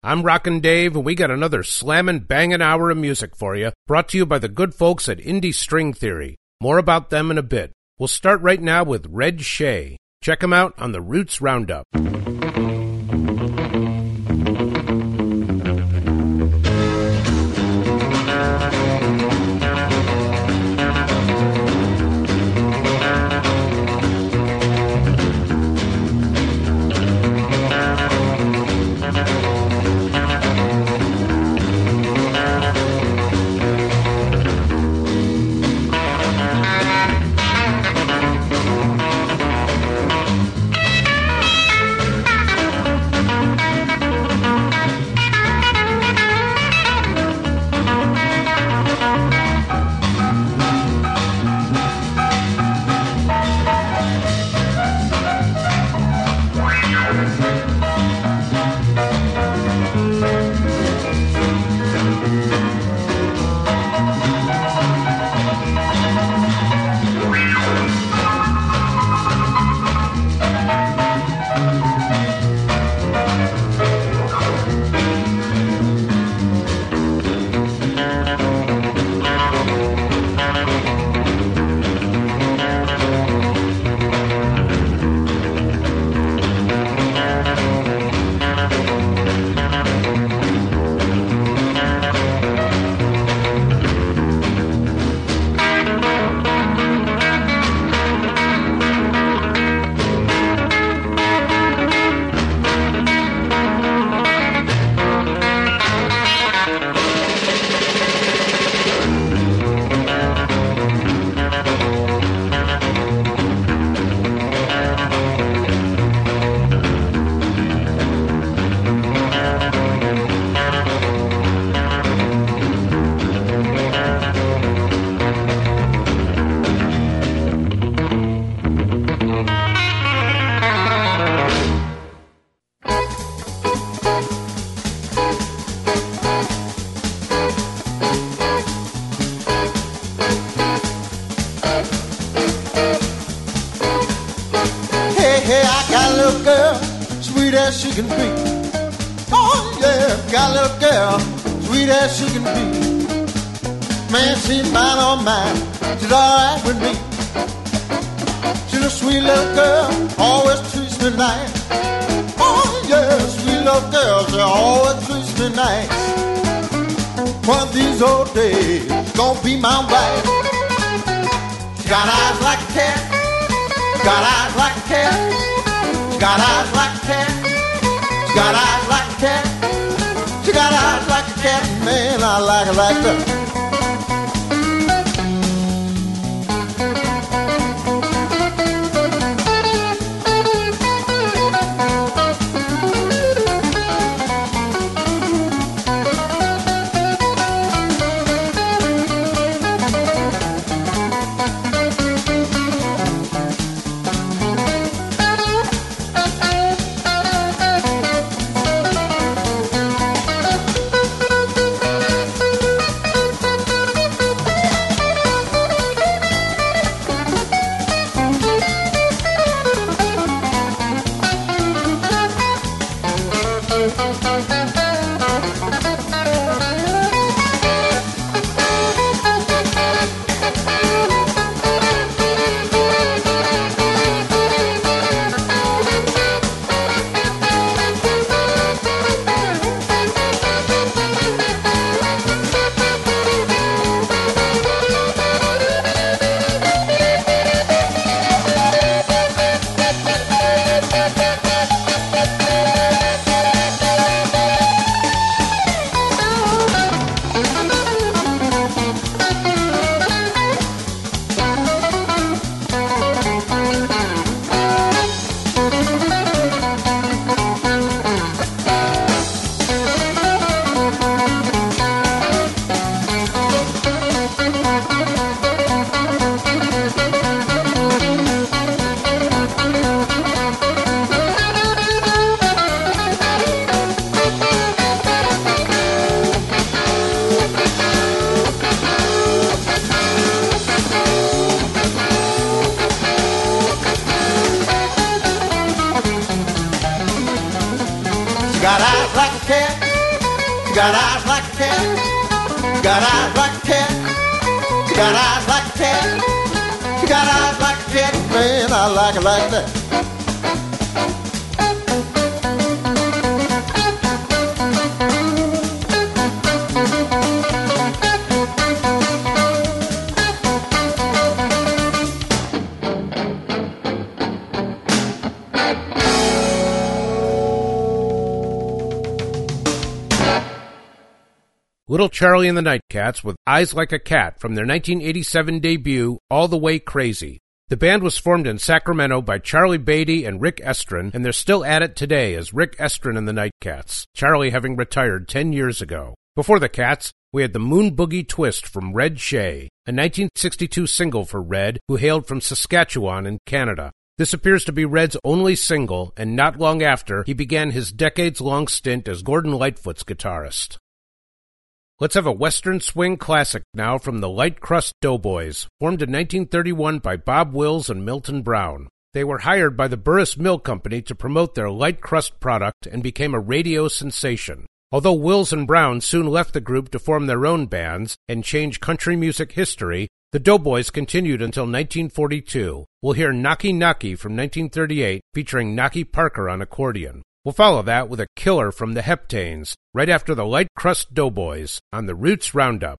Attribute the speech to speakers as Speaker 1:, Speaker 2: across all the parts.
Speaker 1: I'm Rockin' Dave, and we got another slammin' bangin' hour of music for you, brought to you by the good folks at Indie String Theory. More about them in a bit. We'll start right now with Red Shea. Check them out on the Roots Roundup.
Speaker 2: Got eyes like a cat. Got eyes like a cat. Got eyes like a cat. Got eyes like a cat. Got eyes like a cat. Man, I like
Speaker 1: it like that.
Speaker 3: Little Charlie and the Nightcats with Eyes Like a Cat from their 1987 debut, All the Way Crazy. The band was formed in Sacramento by Charlie Baty and Rick Estrin, and they're still at it today as Rick Estrin and the Nightcats, Charlie having retired 10 years ago. Before the Cats, we had the Moon Boogie Twist from Red Shea, a 1962 single for Red, who hailed from Saskatchewan in Canada. This appears to be Red's only single, and not long after, he began his decades long stint as Gordon Lightfoot's guitarist. Let's have a Western swing classic now from the Light Crust Doughboys, formed in 1931 by Bob Wills and Milton Brown. They were hired by the Burrus Mill Company to promote their light crust product and became a radio sensation. Although Wills and Brown soon left the group to form their own bands and change country music history, the Doughboys continued until 1942. We'll hear Knocky Knocky from 1938 featuring Knocky Parker on accordion. We'll follow that with a killer from the Heptanes, right after the Light Crust Doughboys on the Roots Roundup.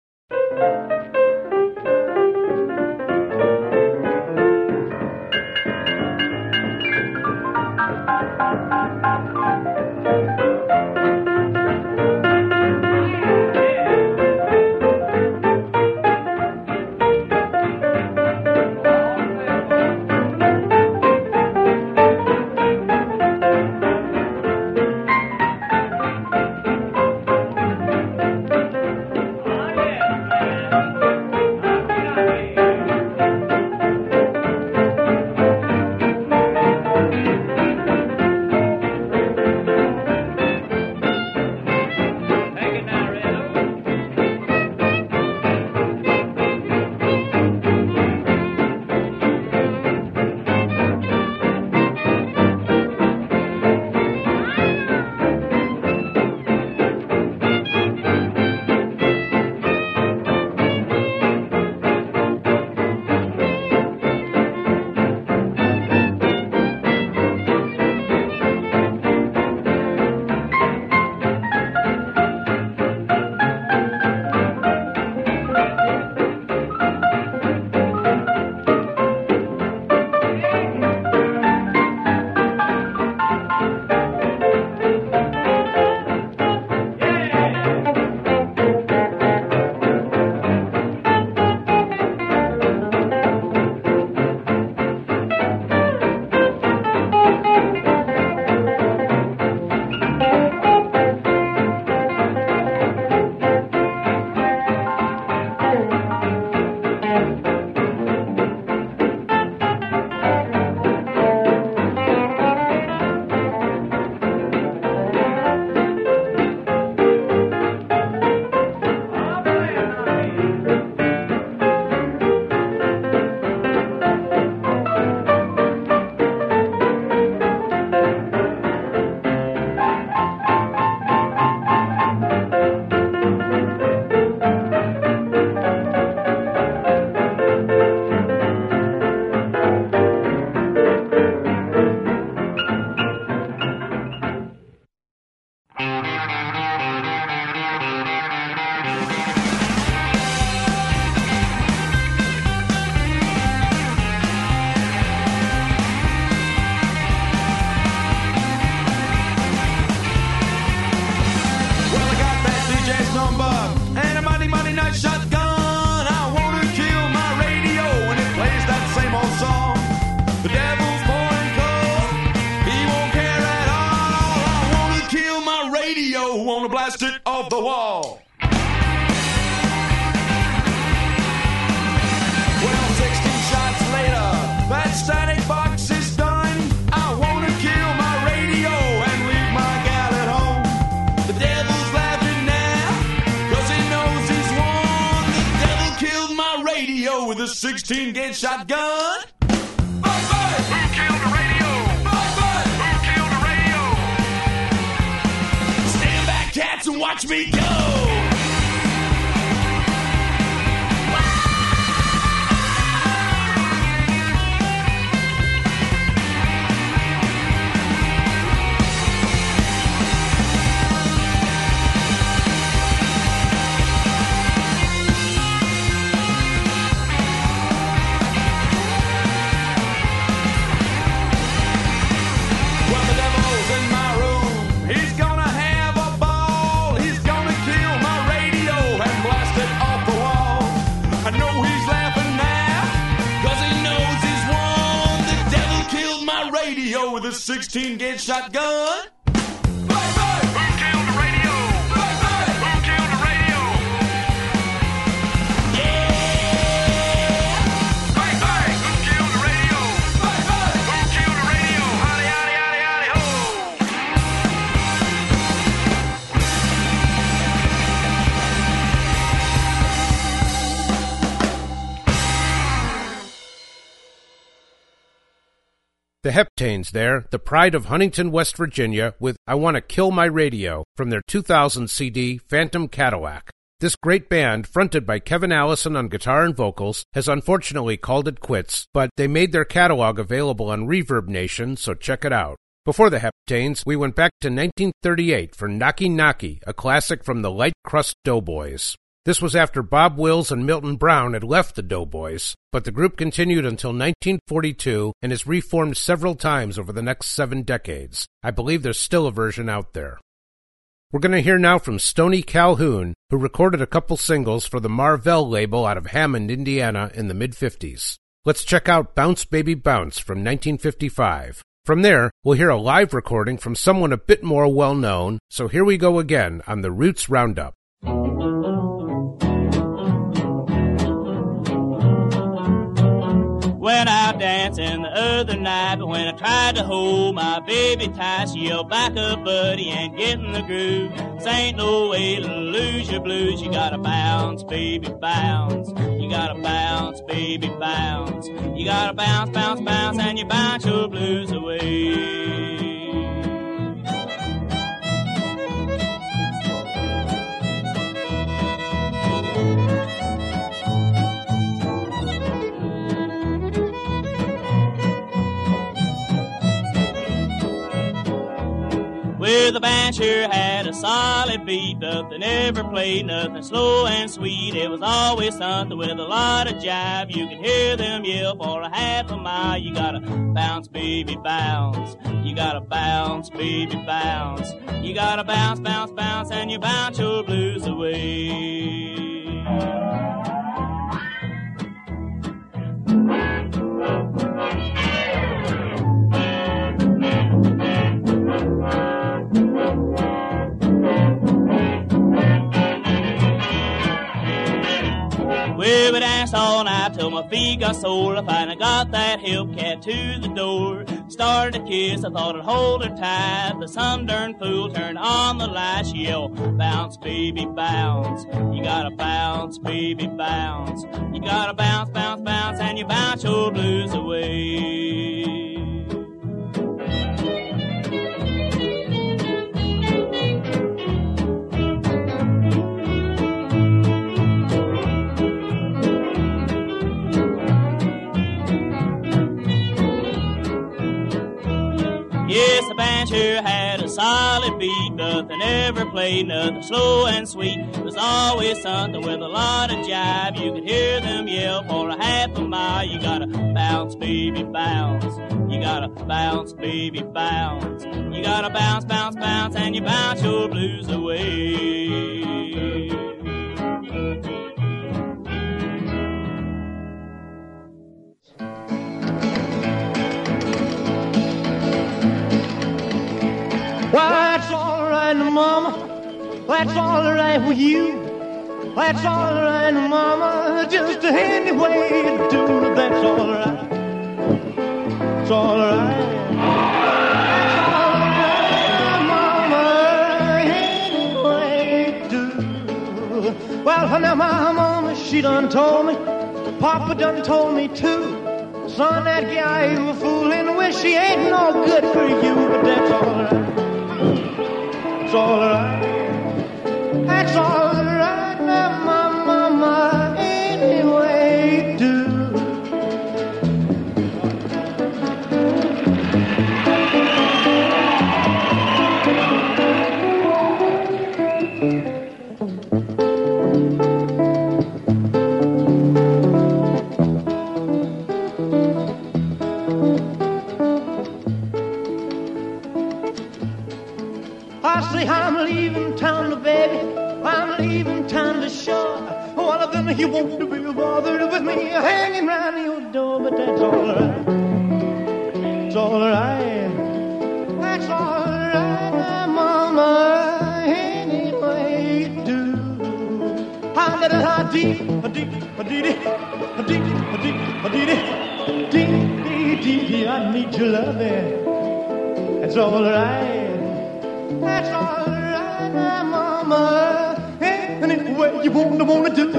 Speaker 4: 16 gauge shotgun. The
Speaker 3: Heptanes there, the pride of Huntington, West Virginia, with I Want to Kill My Radio from their 2000 CD, Phantom Cadillac. This great band, fronted by Kevin Allison on guitar and vocals, has unfortunately called it quits, but they made their catalog available on Reverb Nation, so check it out. Before the Heptanes, we went back to 1938 for Knocky Knocky, a classic from the Light Crust Doughboys. This was after Bob Wills and Milton Brown had left the Doughboys, but the group continued until 1942 and is reformed several times over the next seven decades. I believe there's still a version out there. We're going to hear now from Stony Calhoun, who recorded a couple singles for the Marvell label out of Hammond, Indiana in the mid 50s. Let's check out Bounce Baby Bounce from 1955. From there, we'll hear a live recording from someone a bit more well known, so here we go again on the Roots Roundup.
Speaker 5: Other night, but when I tried to hold my baby tight, she yelled back up, buddy, and get in the groove. This ain't no way to lose your blues. You gotta bounce, baby, bounce. You gotta bounce, baby, bounce. You gotta bounce, bounce, bounce, and you bounce your blues away. A band sure had a solid beat, but they never played nothing slow and sweet. It was always something with a lot of jive. You could hear them yell for a half a mile. You gotta bounce, baby, bounce. You gotta bounce, baby, bounce. You gotta bounce, bounce, bounce, and you bounce your blues away. We would dance all night till my feet got sore. I finally got that help cat to the door. Started to kiss, I thought I'd hold her tight. The sun darn fool turned on the light. She yelled, bounce, baby, bounce. You gotta bounce, baby, bounce. You gotta bounce, bounce, bounce, and you bounce your blues away. Band sure had a solid beat, Nothing ever played nothing slow and sweet. It was always something with a lot of jive. You could hear them yell for a half a mile. You gotta bounce, baby, bounce. You gotta bounce, baby, bounce. You gotta bounce, bounce, bounce, and you bounce your blues away.
Speaker 6: That's all right with you. That's all right, Mama. Just any way to do it. That's all right. It's all right. Well, now my mama, she done told me. Papa done told me too. Son, that guy you were fooling with, she ain't no good for you, but that's all right. It's all all You won't be bothered with me hanging round your door, but that's all right. It's all right. That's all right, Mama. Anyway you do. I let it hot deep, a deep, a dee dee, a deep, a deep, a dee dee, dee dee dee dee. I need your loving. That's all right. That's all right, Mama. You wanna wanna do.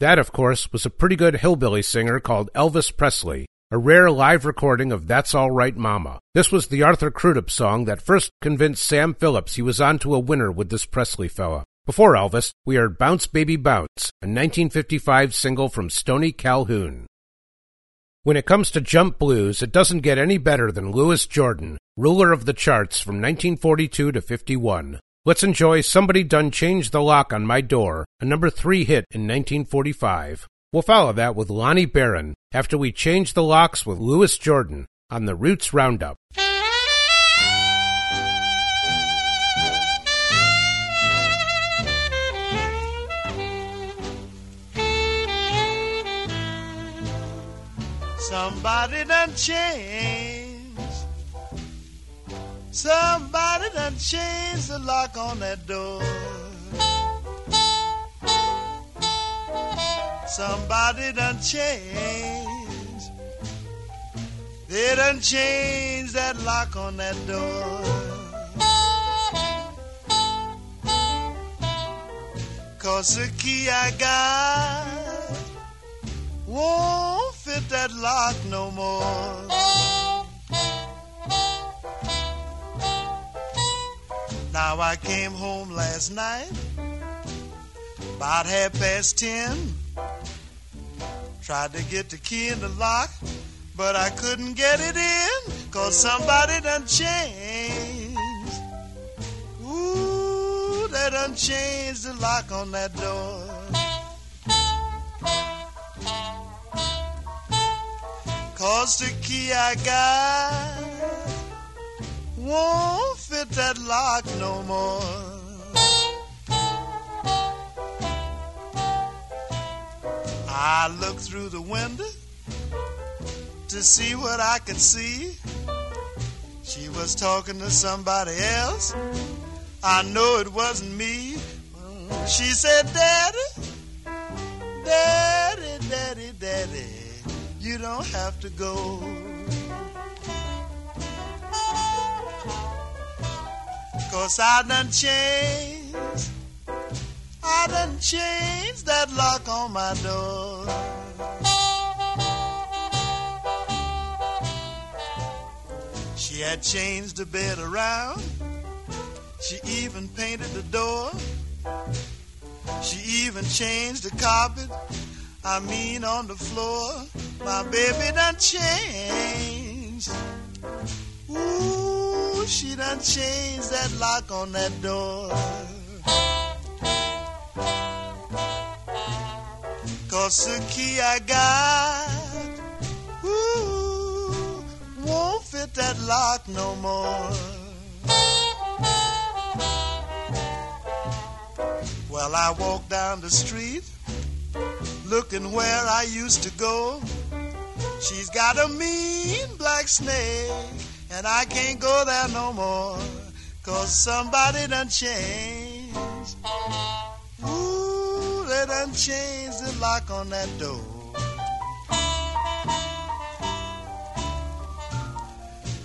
Speaker 3: That, of course, was a pretty good hillbilly singer called Elvis Presley, a rare live recording of That's All Right Mama. This was the Arthur Crudup song that first convinced Sam Phillips he was onto a winner with this Presley fella. Before Elvis, we heard Bounce Baby Bounce, a 1955 single from Stony Calhoun. When it comes to jump blues, it doesn't get any better than Louis Jordan, ruler of the charts from 1942 to 51. Let's enjoy Somebody Done Changed the Lock on My Door, a number three hit in 1945. We'll follow that with Lonnie Barron after we change the locks with Louis Jordan on the Roots Roundup.
Speaker 7: Somebody done changed. Somebody done changed the lock on that door. Somebody done changed. They done changed that lock on that door. Cause the key I got won't fit that lock no more. Now I came home last night, about half past ten. Tried to get the key in the lock, but I couldn't get it in, cause somebody done changed. Ooh, they done changed the lock on that door. Cause the key I got won't fit that lock no more. I looked through the window to see what I could see. She was talking to somebody else. I know it wasn't me. She said, Daddy, Daddy, Daddy, Daddy, you don't have to go. Cause I done changed. I done changed that lock on my door. She had changed the bed around. She even painted the door. She even changed the carpet. I mean on the floor. My baby done changed. Ooh, she done changed that lock on that door. Cause the key I got, ooh, won't fit that lock no more. Well, I walk down the street, looking where I used to go. She's got a mean black snake, and I can't go there no more. Cause somebody done changed. Ooh, they done changed the lock on that door.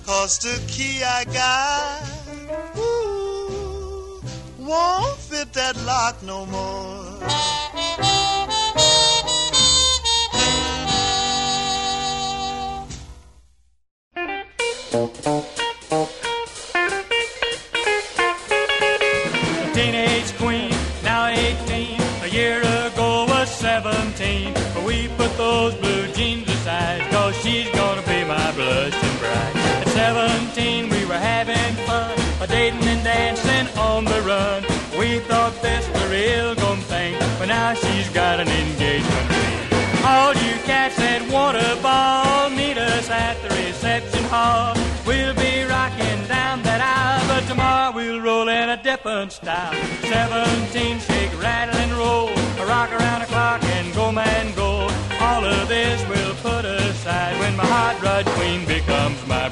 Speaker 7: Cause the key I got, ooh, won't fit that lock no more.
Speaker 8: Seventeen, shake, rattle, and roll. A Rock around the clock and go, man, go. All of this will put aside when my hot rod queen becomes my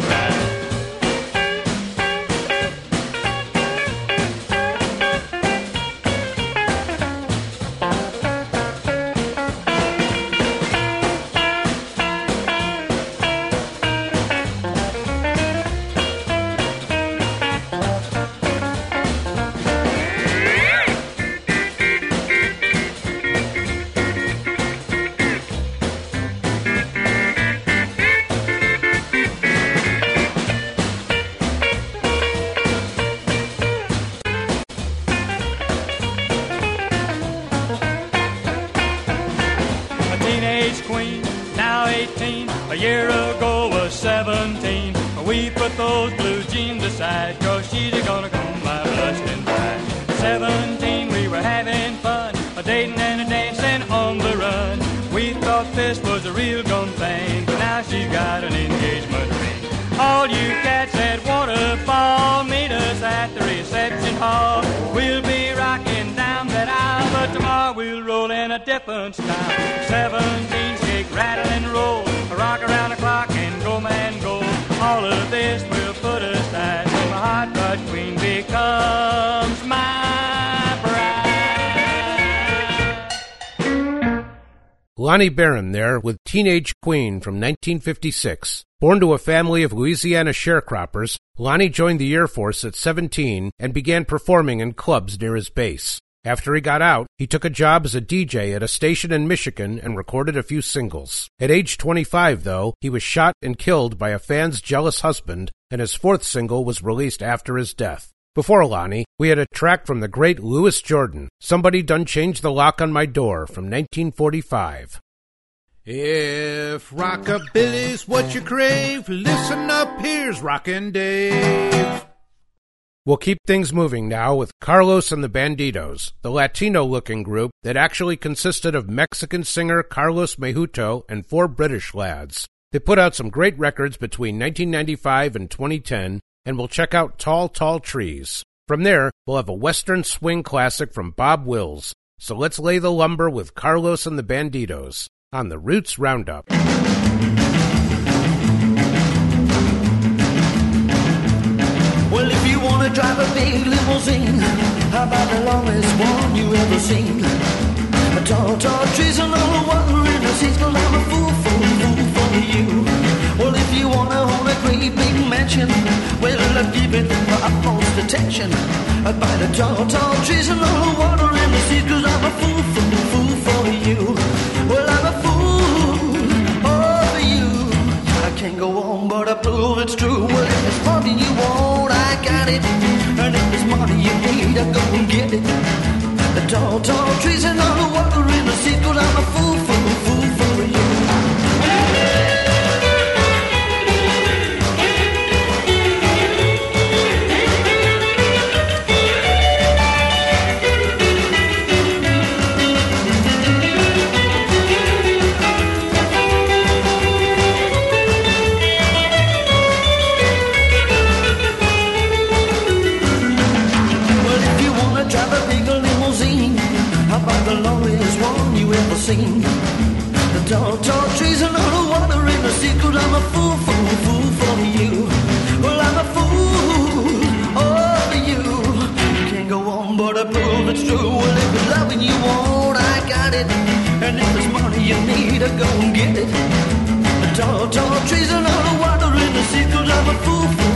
Speaker 8: queen, now 18. A year ago was 17. We put those blue jeans aside, cause she's gonna come my blusting bride. 17, we were having fun, a dating and a dancing on the run. We thought this was a real gum thing, but now she's got an engagement ring. All you cats at Waterfall, meet us at the reception hall. We'll be rocking we'll roll in a different style. Seventeen, shake, rattle, and roll. Rock around the clock and go, man, go. All of this will put aside when my hot rod queen becomes my bride.
Speaker 3: Lonnie Barron there with Teenage Queen from 1956. Born to a family of Louisiana sharecroppers, Lonnie joined the Air Force at 17 and began performing in clubs near his base. After he got out, he took a job as a DJ at a station in Michigan and recorded a few singles. At age 25, though, he was shot and killed by a fan's jealous husband, and his fourth single was released after his death. Before Lonnie, we had a track from the great Louis Jordan, Somebody Done Changed the Lock on My Door from 1945.
Speaker 9: If rockabilly's what you crave, listen up, here's Rockin' Dave.
Speaker 3: We'll keep things moving now with Carlos and the Banditos, the Latino looking group that actually consisted of Mexican singer Carlos Mejuto and four British lads. They put out some great records between 1995 and 2010, and we'll check out Tall, Tall Trees. From there, we'll have a Western swing classic from Bob Wills. So let's lay the lumber with Carlos and the Banditos on the Roots Roundup.
Speaker 10: Big limousine, how about the longest one you ever seen? The tall, tall trees and all the water in the seas, cause I'm a fool, fool, fool for you. Well, if you wanna own a great big mansion, well, I'll give it the utmost attention. I'd buy the tall, tall trees and all the water in the seas, cause I'm a fool, fool, fool for you. Well, can't go on, but I prove it's true. Well, if it's money you want, I got it. And if it's money you need, I go and get it. The tall, tall trees and all the water in the sea, cause I'm a fool, tall, tall trees and all the water in the cause I'm a fool, fool, fool for you. Well, I'm a fool over you. Can't go on, but I prove it's true. Well, if it's loving you want, I got it. And if it's money you need, I go and get it. Tall, tall trees and all the water in the cause I'm a fool, fool,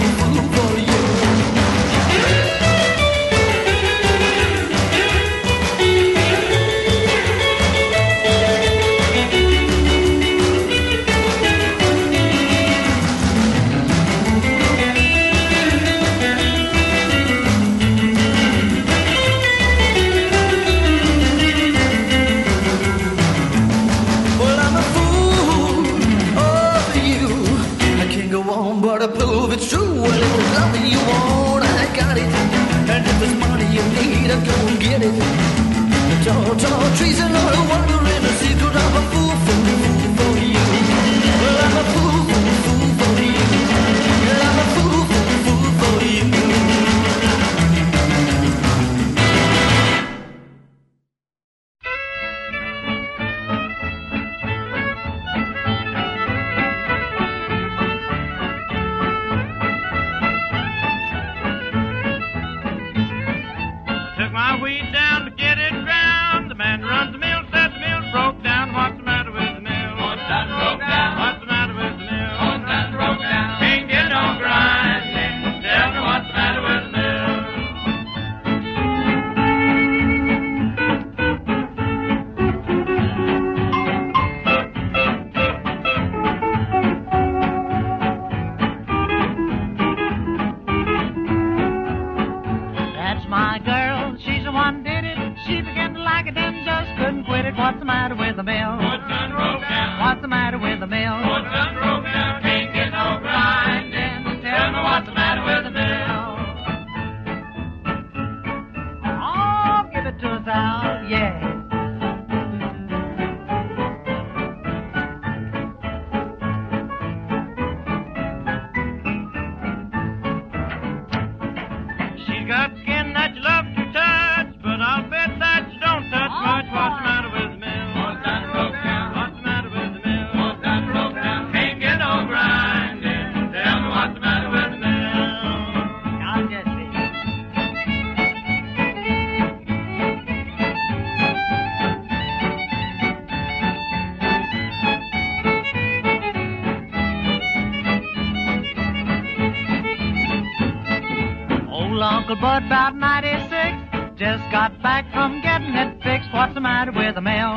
Speaker 11: about 96, just got back from getting it fixed. What's the matter with the mill?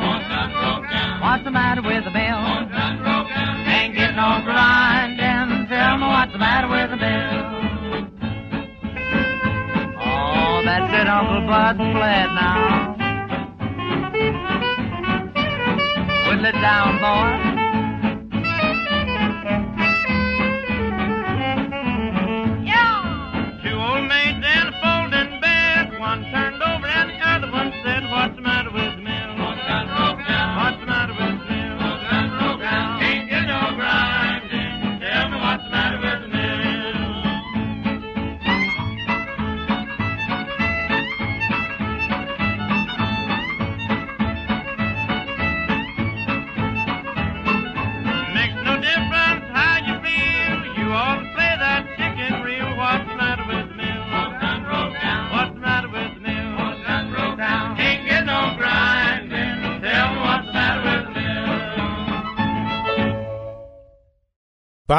Speaker 11: What's the matter with the mill? Ain't getting no grinding. Tell me what's the matter with the mill? Oh, that's it, Uncle Bud's flat now. Whittle it down, boy.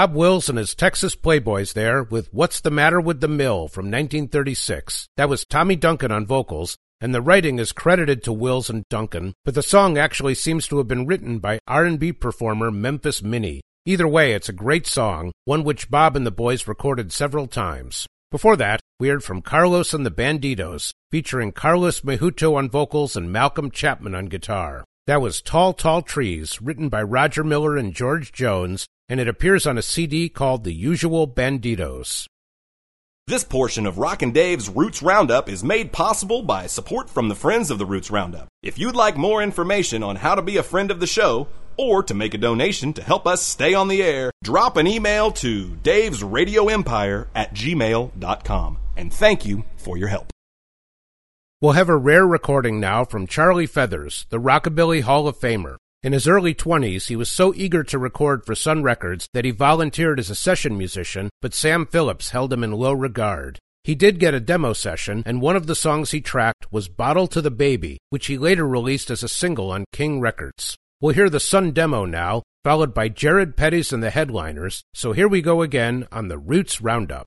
Speaker 3: Bob Wills and his Texas Playboys there with What's the Matter with the Mill from 1936. That was Tommy Duncan on vocals, and the writing is credited to Wills and Duncan, but the song actually seems to have been written by R&B performer Memphis Minnie. Either way, it's a great song, one which Bob and the boys recorded several times. Before that, we heard from Carlos and the Banditos, featuring Carlos Mejuto on vocals and Malcolm Chapman on guitar. That was Tall, Tall Trees, written by Roger Miller and George Jones, and it appears on a CD called The Usual Banditos.
Speaker 12: This portion of Rockin' Dave's Roots Roundup is made possible by support from the friends of the Roots Roundup. If you'd like more information on how to be a friend of the show, or to make a donation to help us stay on the air, drop an email to Dave's Radio Empire at gmail.com. And thank you for your help.
Speaker 3: We'll have a rare recording now from Charlie Feathers, the Rockabilly Hall of Famer. In his early 20s, he was so eager to record for Sun Records that he volunteered as a session musician, but Sam Phillips held him in low regard. He did get a demo session, and one of the songs he tracked was Bottle to the Baby, which he later released as a single on King Records. We'll hear the Sun demo now, followed by Jared Pettis and the headliners, so here we go again on the Roots Roundup.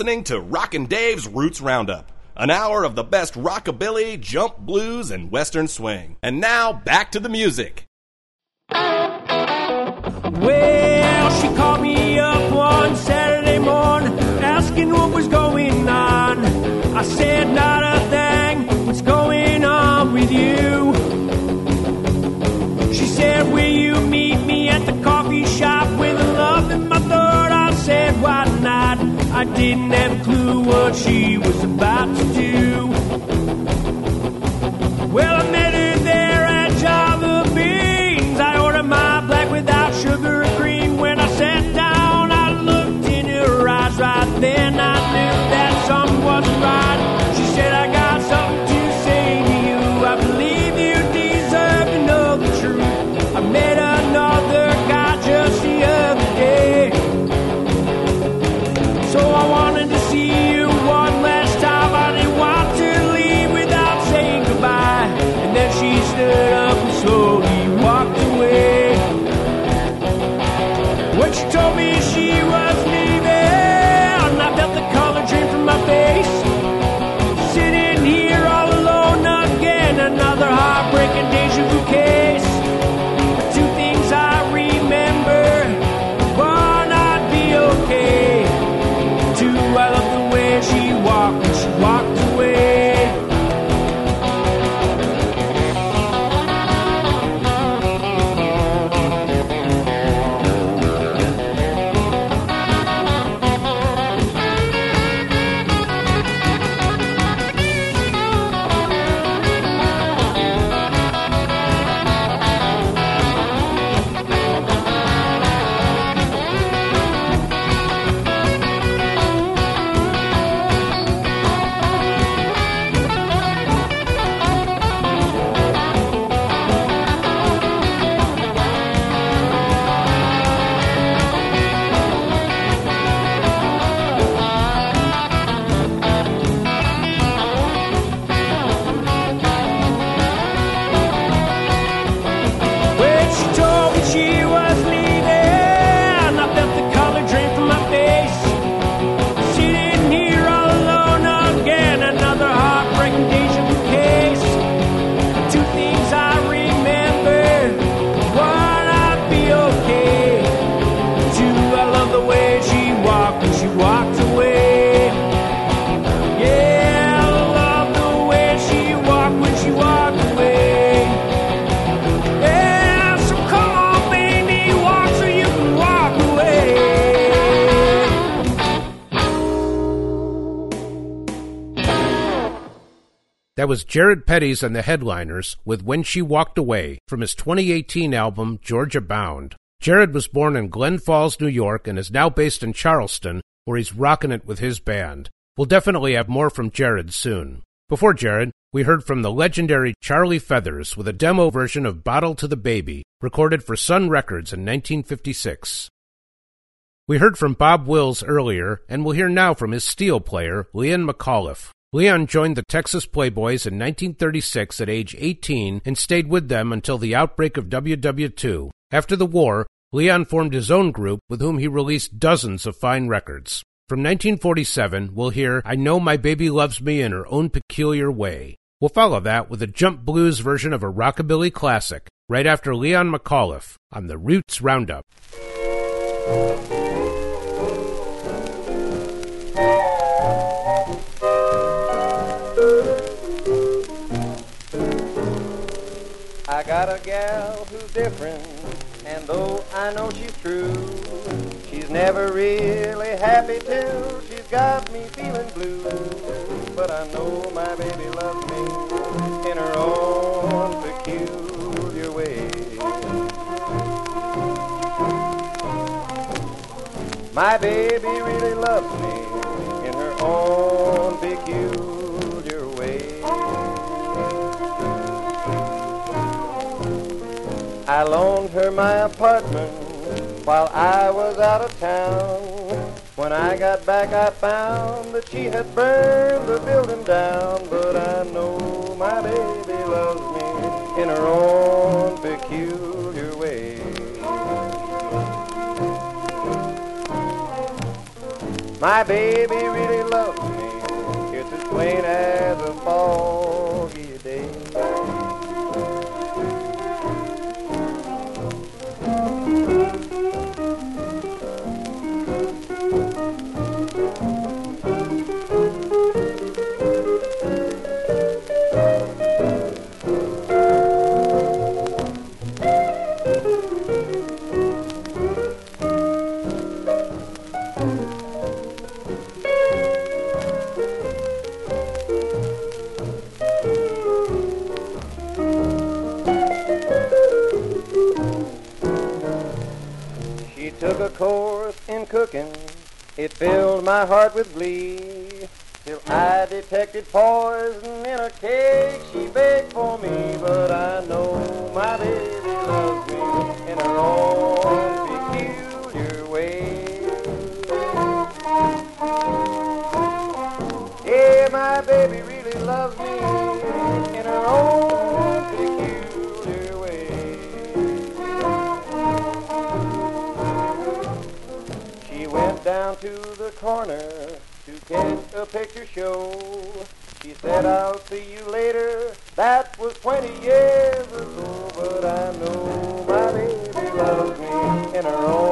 Speaker 12: Listening to Rockin' Dave's Roots Roundup, an hour of the best rockabilly, jump blues, and western swing. And now, back to the music.
Speaker 13: Well, she called me up one Saturday morning, asking what was going on. I said, not a thing. What's going on with you? She said, Will you meet me at the coffee shop with a love in my throat? I said, Why not? I didn't have a clue what she was about to do. Well, I met her there at Java was
Speaker 3: Jared Petty's and the Headliners with When She Walked Away from his 2018 album Georgia Bound. Jared was born in Glens Falls, New York, and is now based in Charleston, where he's rocking it with his band. We'll definitely have more from Jared soon. Before Jared, we heard from the legendary Charlie Feathers with a demo version of Bottle to the Baby, recorded for Sun Records in 1956. We heard from Bob Wills earlier, and we'll hear now from his steel player, Leon McAuliffe. Leon joined the Texas Playboys in 1936 at age 18 and stayed with them until the outbreak of WW2. After the war, Leon formed his own group with whom he released dozens of fine records. From 1947, we'll hear I Know My Baby Loves Me in Her Own Peculiar Way. We'll follow that with a jump blues version of a rockabilly classic right after Leon McAuliffe on the Roots Roundup.
Speaker 14: Got a gal who's different, and though I know she's true, she's never really happy till she's got me feeling blue. But I know my baby loves me in her own peculiar way. My baby really loves me in her own I loaned her my apartment while I was out of town. When I got back, I found that she had burned the building down. But I know my baby loves me in her own peculiar way. My baby really loves me. It's as plain as a foggy Course in cooking. It filled my heart with glee. Till I detected poison in a cake she baked for me. But I know my baby loves me in her own corner to catch a picture show. She said, I'll see you later. That was 20 years ago, but I know my baby loves me in her own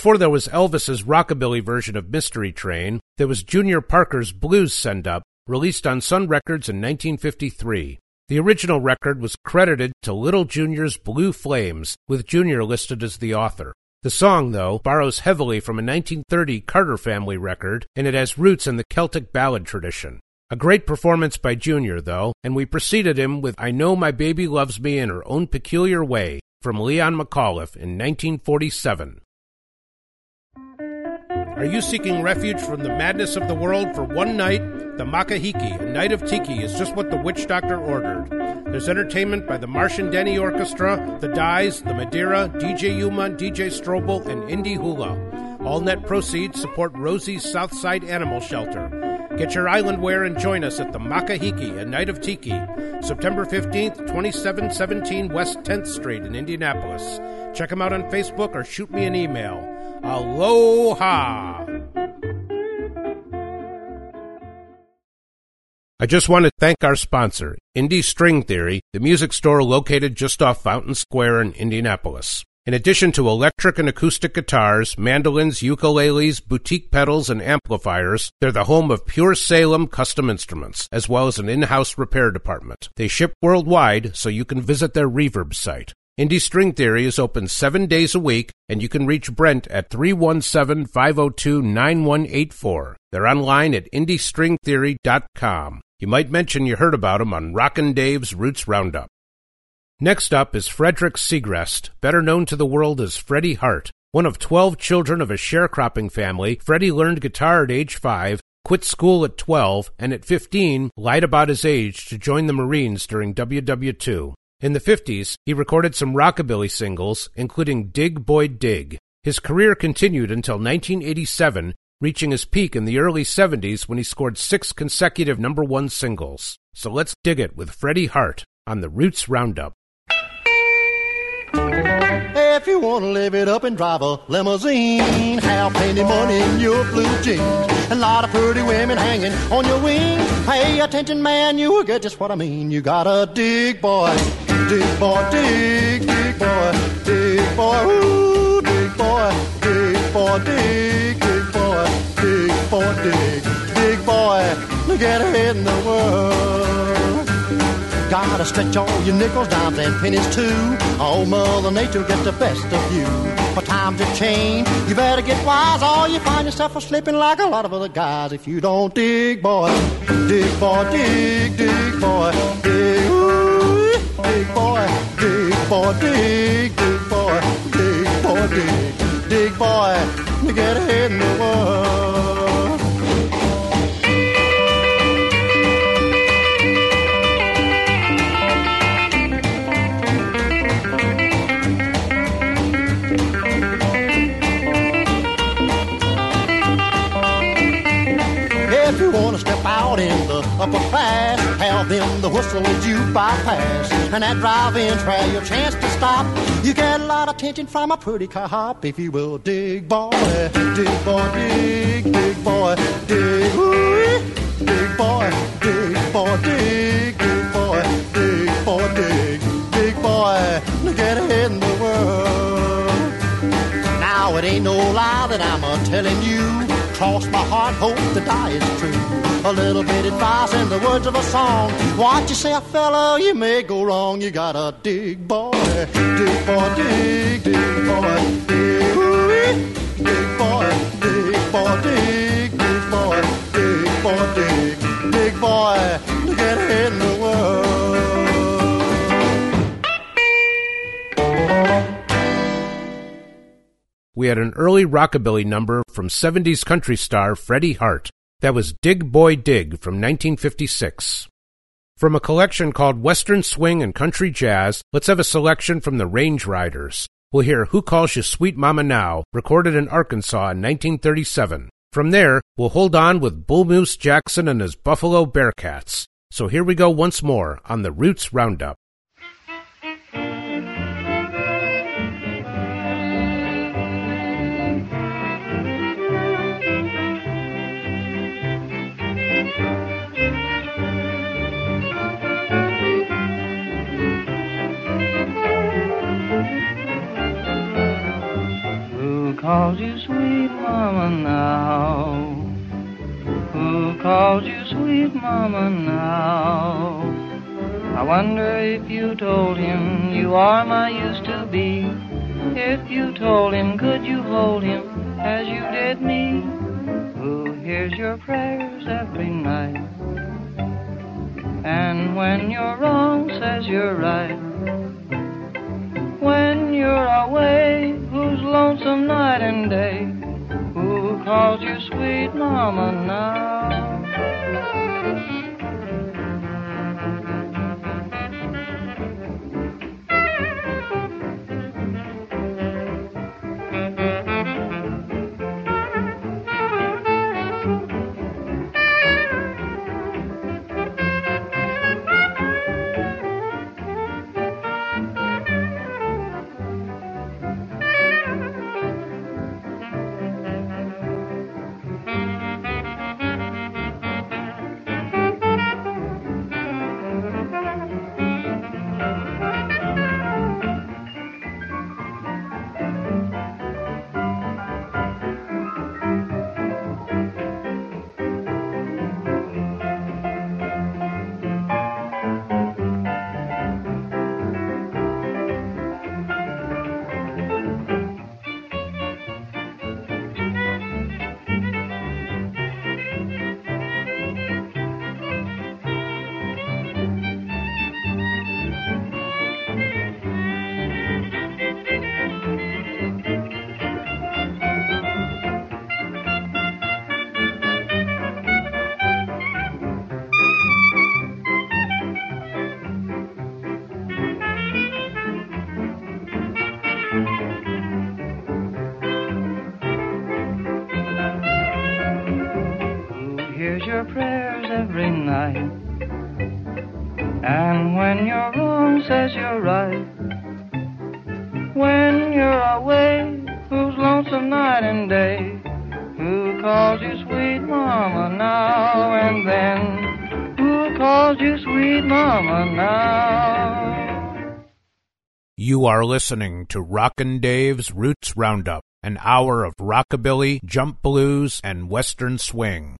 Speaker 3: Before there was Elvis's rockabilly version of Mystery Train, there was Junior Parker's Blues Send Up, released on Sun Records in 1953. The original record was credited to Little Junior's Blue Flames, with Junior listed as the author. The song, though, borrows heavily from a 1930 Carter family record, and it has roots in the Celtic ballad tradition. A great performance by Junior, though, and we preceded him with I Know My Baby Loves Me in Her Own Peculiar Way from Leon McAuliffe in 1947. Are you seeking refuge from the madness of the world for one night? The Makahiki, a night of tiki, is just what the witch doctor ordered. There's entertainment by the Martin Denny Orchestra, the Dyes, the Madeira, DJ Yuma, DJ Strobel, and Indie Hula. All net proceeds support Rosie's Southside Animal Shelter. Get your island wear and join us at the Makahiki, a night of tiki, September 15th, 2717 West 10th Street in Indianapolis. Check them out on Facebook or shoot me an email. Aloha! I just want to thank our sponsor, Indie String Theory, the music store located just off Fountain Square in Indianapolis. In addition to electric and acoustic guitars, mandolins, ukuleles, boutique pedals, and amplifiers, they're the home of Pure Salem custom instruments, as well as an in-house repair department. They ship worldwide, so you can visit their reverb site. Indie String Theory is open seven days a week, and you can reach Brent at 317 502 9184. They're online at indiestringtheory.com. You might mention you heard about him on Rockin' Dave's Roots Roundup. Next up is Frederick Segrest, better known to the world as Freddie Hart. One of 12 children of a sharecropping family, Freddie learned guitar at age 5, quit school at 12, and at 15 lied about his age to join the Marines during WW2. In the 50s, he recorded some rockabilly singles, including Dig Boy Dig. His career continued until 1987, reaching his peak in the early 70s when he scored six consecutive number one singles. So let's dig it with Freddie Hart on the Roots Roundup.
Speaker 1: If you want to live it up and drive a limousine, have plenty money in your blue jeans, a lot of pretty women hanging on your wing. Pay attention, man, you will get just what I mean. You gotta dig, boy, dig, boy, dig, dig, boy, dig, boy, ooh, dig, boy, dig, boy, dig, dig, boy, dig, boy, dig, dig, boy, to get ahead in the world. Gotta stretch all your nickels, dimes, and pennies too. Oh, Mother Nature gets the best of you. For times have changed, you better get wise, or you find yourself a slipping like a lot of other guys. If you don't dig, boy, dig, boy, dig, dig, boy, dig, ooh, dig, boy, dig, boy, dig, dig, boy, dig, boy, dig, dig, boy, to get ahead in the world. If you wanna step out in them the whistles you bypass. And that drive-in's where your chance to stop. You get a lot of attention from a pretty car hop, if you will dig, boy, dig, boy, dig, dig, boy, dig, ooh, dig, boy, dig, boy, dig, dig, boy, dig, boy, dig, dig, boy, to get ahead in the world. Now it ain't no lie that I'm a telling you. Cross my heart, hope to die is true. A little bit advice in the words of a song. Watch yourself, fella, you may go wrong. You gotta dig, boy, dig, boy, dig, dig, boy, dig, dig, boy, dig, boy, dig, dig, boy, dig, boy, dig, dig, boy, to get ahead in the world.
Speaker 3: We had an early rockabilly number from 70s country star Freddie Hart. That was Dig Boy Dig from 1956. From a collection called Western Swing and Country Jazz, let's have a selection from the Range Riders. We'll hear Who Calls You Sweet Mama Now, recorded in Arkansas in 1937. From there, we'll hold on with Bull Moose Jackson and his Buffalo Bearcats. So here we go once more on the Roots Roundup.
Speaker 15: Calls you sweet mama now? Who calls you sweet mama now? I wonder if you told him you are my used to be. If you told him, could you hold him as you did me? Who hears your prayers every night? And when you're wrong, says you're right. When you're away, who's lonesome night and day? Who calls you sweet mama now? You
Speaker 3: are listening to Rockin' Dave's Roots Roundup, an hour of rockabilly, jump blues, and western swing.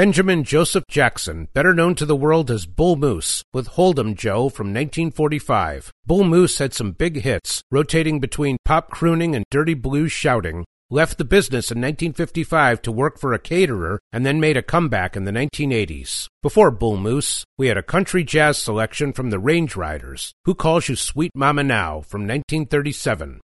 Speaker 3: Benjamin Joseph Jackson, better known to the world as Bull Moose, with Hold'em Joe from 1945. Bull Moose had some big hits, rotating between pop crooning and dirty blues shouting, left the business in 1955 to work for a caterer, and then made a comeback in the 1980s. Before Bull Moose, we had a country jazz selection from the Range Riders, Who Calls You Sweet Mama Now from 1937.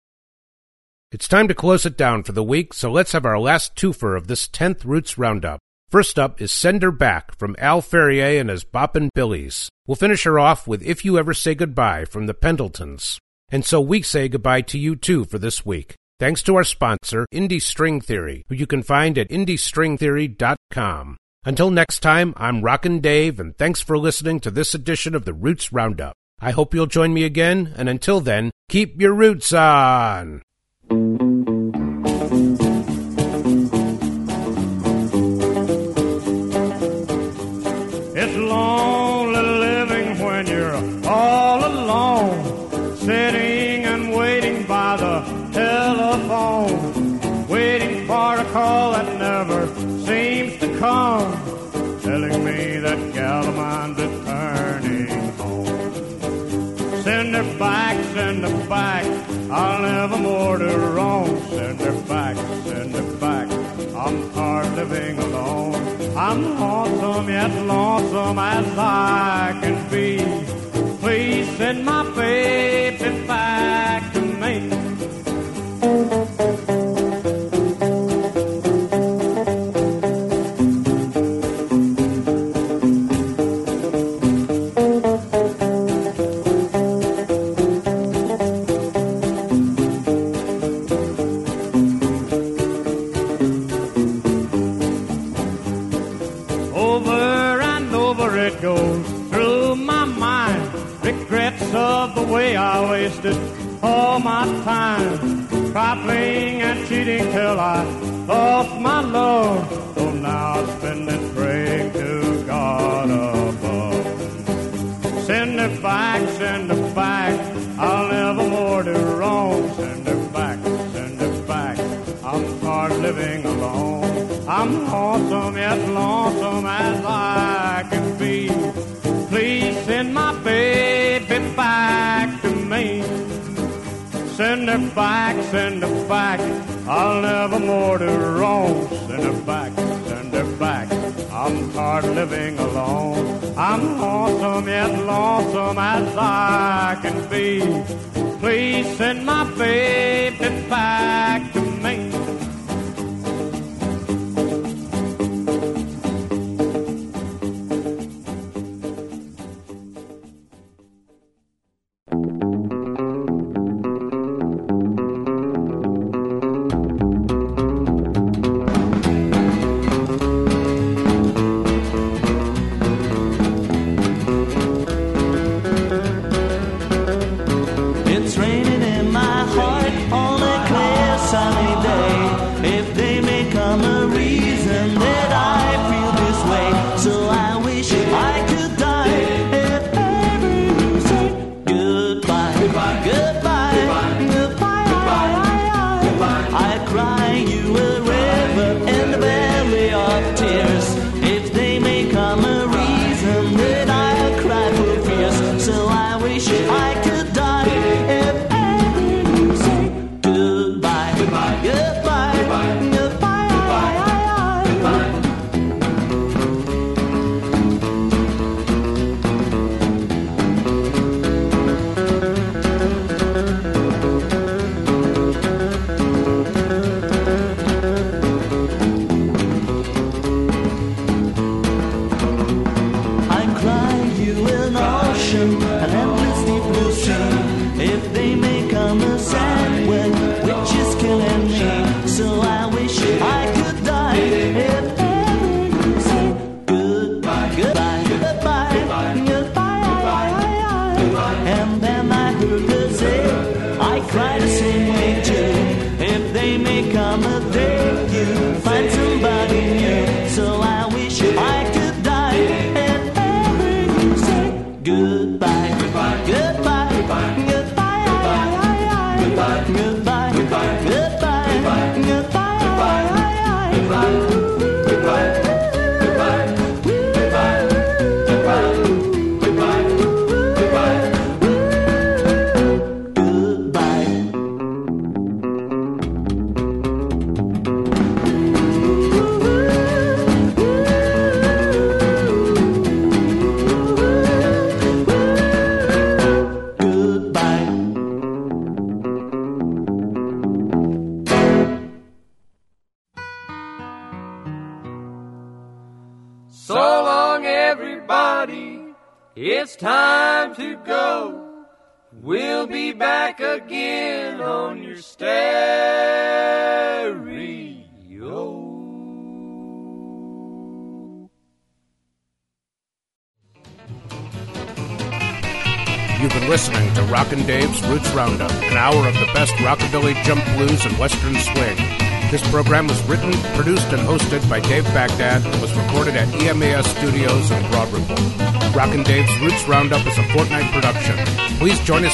Speaker 3: It's time to close it down for the week, so let's have our last twofer of this 10th Roots Roundup. First up is Send Her Back from Al Ferrier and his Boppin' Billies. We'll finish her off with If You Ever Say Goodbye from the Pendletons. And so we say goodbye to you too for this week. Thanks to our sponsor, Indie String Theory, who you can find at indiestringtheory.com. Until next time, I'm Rockin' Dave, and thanks for listening to this edition of the Roots Roundup. I hope you'll join me again, and until then, keep your roots on!
Speaker 13: I'm lonesome, yet lonesome as I can be. Please send my baby back to
Speaker 10: My time, Try and cheating till I lost my love. So now I spend and pray to God above. Send it back, send it back. I'll never more do wrong. Send it back, send it back. I'm hard living alone. I'm lonesome, yet lonesome as I. her back, send her back. I'll never more do wrong. Send her back, send her back. I'm tired living alone. I'm lonesome yet lonesome as I can be. Please send my baby back.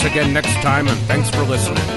Speaker 3: again next time, and thanks for listening.